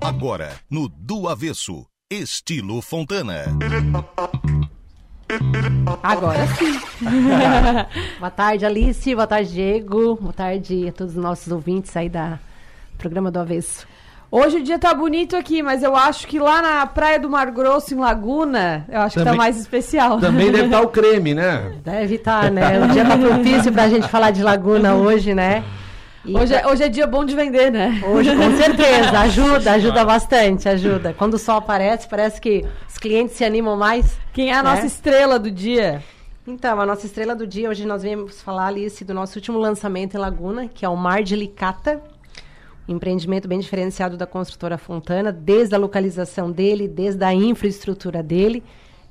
Agora, no Do Avesso, estilo Fontana. Agora sim. boa tarde, Alice. Boa tarde, Diego. Boa tarde a todos os nossos ouvintes aí da programa do Avesso. Hoje o dia tá bonito aqui, mas eu acho que lá na Praia do Mar Grosso, em Laguna, eu acho também, que tá mais especial. Também deve estar tá o creme, né? Deve estar, tá, né? O dia tá propício pra gente falar de Laguna hoje, né? Hoje, é, hoje é dia bom de vender, né? Hoje, com certeza. Ajuda, ajuda bastante, ajuda. Quando o sol aparece, parece que os clientes se animam mais. Quem é a né? nossa estrela do dia? Então, a nossa estrela do dia, hoje nós viemos falar, Alice, do nosso último lançamento em Laguna, que é o Mar de Licata. Um empreendimento bem diferenciado da construtora Fontana, desde a localização dele, desde a infraestrutura dele,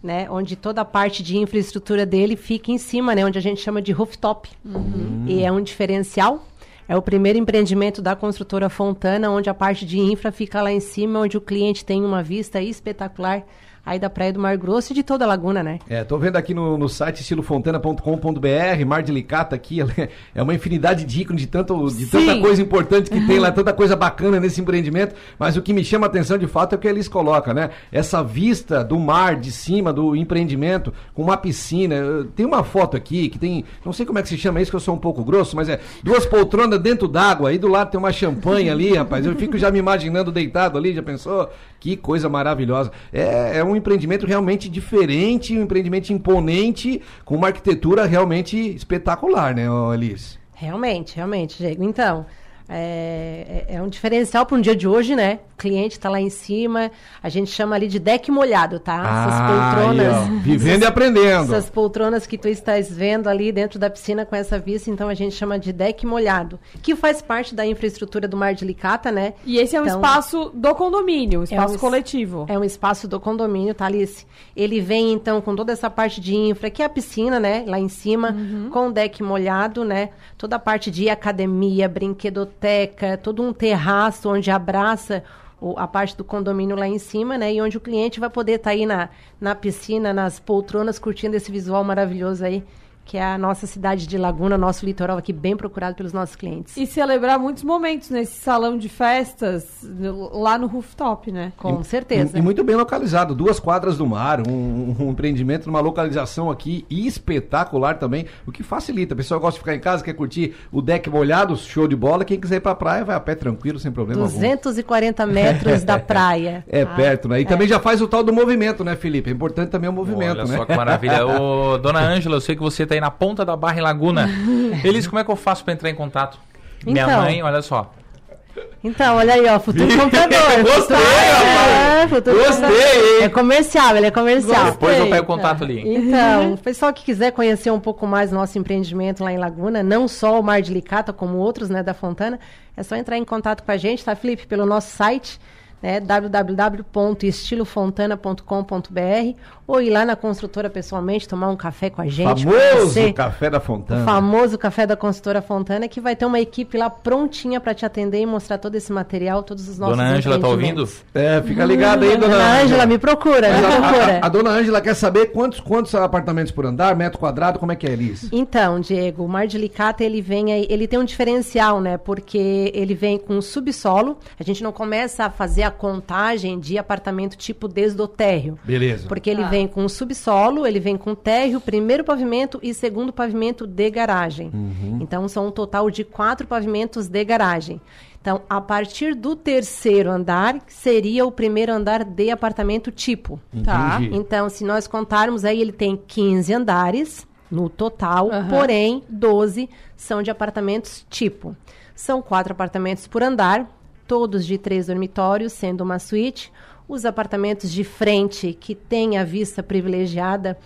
né, onde toda a parte de infraestrutura dele fica em cima, né, onde a gente chama de rooftop. Uhum. E é um diferencial é o primeiro empreendimento da construtora Fontana, onde a parte de infra fica lá em cima, onde o cliente tem uma vista espetacular aí da Praia do Mar Grosso e de toda a laguna, né? É, tô vendo aqui no, no site estilofontana.com.br, Mar de Licata aqui, é uma infinidade de ícones de, tanto, de tanta coisa importante que tem lá, tanta coisa bacana nesse empreendimento, mas o que me chama a atenção de fato é o que eles colocam, né? Essa vista do mar de cima do empreendimento, com uma piscina, tem uma foto aqui que tem, não sei como é que se chama isso, que eu sou um pouco grosso, mas é duas poltronas dentro d'água, aí do lado tem uma champanhe ali, rapaz, eu fico já me imaginando deitado ali, já pensou? Que coisa maravilhosa. É, é um empreendimento realmente diferente, um empreendimento imponente, com uma arquitetura realmente espetacular, né, Alice? Realmente, realmente, Diego. Então, é, é, é um diferencial para um dia de hoje, né? O cliente está lá em cima, a gente chama ali de deck molhado, tá? Essas ah, poltronas. Aí, vivendo essas, e aprendendo. Essas poltronas que tu estás vendo ali dentro da piscina com essa vista, então a gente chama de deck molhado, que faz parte da infraestrutura do Mar de Licata, né? E esse é um então, espaço do condomínio, um espaço é um, coletivo. É um espaço do condomínio, tá, Alice? Ele vem, então, com toda essa parte de infra, que é a piscina, né? Lá em cima, uhum. com o deck molhado, né? Toda a parte de academia, brinquedoteca, biblioteca, todo um terraço onde abraça a parte do condomínio lá em cima, né? E onde o cliente vai poder estar tá aí na, na piscina, nas poltronas, curtindo esse visual maravilhoso aí que é a nossa cidade de Laguna, nosso litoral aqui bem procurado pelos nossos clientes. E celebrar muitos momentos nesse salão de festas lá no rooftop, né? Com e, certeza. E, e, muito bem localizado, duas quadras do mar, um, um, empreendimento numa localização aqui espetacular também, o que facilita. A pessoa gosta de ficar em casa, quer curtir o deck molhado, show de bola. Quem quiser ir pra praia, vai a pé tranquilo, sem problema 240 algum. metros da praia. É ah, perto, né? E é. também já faz o tal do movimento, né, Felipe? É importante também o movimento, Olha né? só que maravilha. Ô, dona Ângela, eu sei que você tá aí na ponta da Barra em Laguna. Elis, como é que eu faço para entrar em contato? Então, Minha mãe, olha só. Então, olha aí, ó, futuro comprador. Gostei, é, futuro Gostei. É comercial, ele é comercial. Gostei. Depois eu pego o contato ali. Então, o pessoal que quiser conhecer um pouco mais do nosso empreendimento lá em Laguna, não só o Mar de Licata, como outros, né, da Fontana, é só entrar em contato com a gente, tá, Felipe? Pelo nosso site, né, www.estilofontana.com.br ou ir lá na construtora pessoalmente, tomar um café com a gente. Famoso café da Fontana. O famoso café da construtora Fontana, que vai ter uma equipe lá prontinha para te atender e mostrar todo esse material, todos os nossos Dona Ângela tá ouvindo? É, fica ligada aí, dona Ângela. Ângela, me procura, me procura. A, a, a, dona Ângela quer saber quantos, quantos apartamentos por andar, metro quadrado, como é que é isso? Então, Diego, o Mar de Licata, ele vem aí, ele tem um diferencial, né? Porque ele vem com subsolo, a gente não começa a fazer a contagem de apartamento tipo desde o térreo. Beleza. Porque ele ah vem com subsolo, ele vem com térreo, primeiro pavimento e segundo pavimento de garagem. Uhum. Então, são um total de quatro pavimentos de garagem. Então, a partir do terceiro andar, seria o primeiro andar de apartamento tipo. Tá? Então, se nós contarmos aí, ele tem 15 andares no total, uhum. porém, 12 são de apartamentos tipo. São quatro apartamentos por andar, todos de três dormitórios, sendo uma suíte os apartamentos de frente, que têm a vista privilegiada,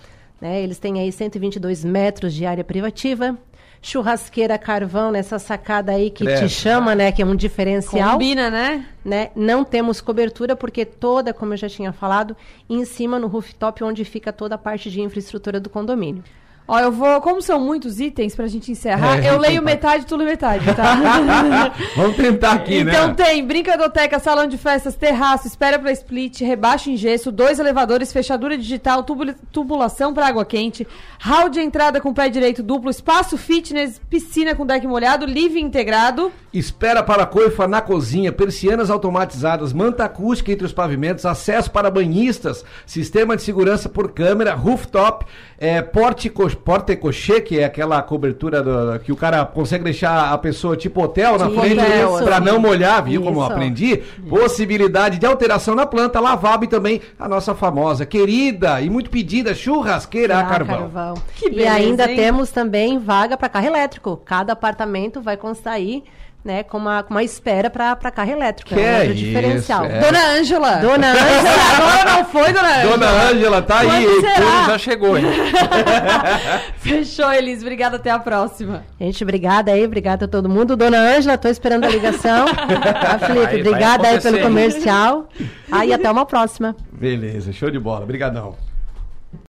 né, eles têm aí 122 metros de área privativa. Churrasqueira carvão nessa sacada aí que te chama, né? Que é um diferencial. Combina, né? né? Não temos cobertura porque toda, como eu já tinha falado, em cima no rooftop onde fica toda a parte de infraestrutura do condomínio. Ó, eu vou. Como são muitos itens pra gente encerrar, É, eu leio então metade, tu lê metade, tá? Vamos tentar aqui, então né? tem brincadoteca, salão de festas, terraço, espera pra split, rebaixo em gesso, dois elevadores, fechadura digital, tubu- tubulação pra água quente, hall de entrada com pé direito duplo, espaço fitness, piscina com deck molhado, living integrado. Espera para coifa na cozinha, persianas automatizadas, manta acústica entre os pavimentos, acesso para banhistas, sistema de segurança por câmera, rooftop, é, porte, co- porte cochê, que é aquela cobertura do- que o cara consegue deixar a pessoa tipo hotel na Tipo frente para assim. não molhar, viu como eu Isso. aprendi? Possibilidade de alteração na planta, lavável e também a nossa famosa, querida e muito pedida churrasqueira a Ah, carvão. Que e beleza, ainda hein? temos também vaga para carro elétrico. Cada apartamento vai constar aí, né, com uma, com uma espera para carro elétrico. Que é um é outro isso, diferencial. é. Dona Ângela! Dona Ângela, Agora não foi, dona Ângela? Dona Ângela, tá aí. Quando será? Ele já chegou, hein? Fechou, Elis. Obrigada, até a próxima. Gente, obrigada aí, obrigada a todo mundo. Dona Ângela, tô esperando a ligação. A Felipe, vai obrigada aí pelo comercial. Aí até uma próxima. Beleza, show de bola. Obrigadão.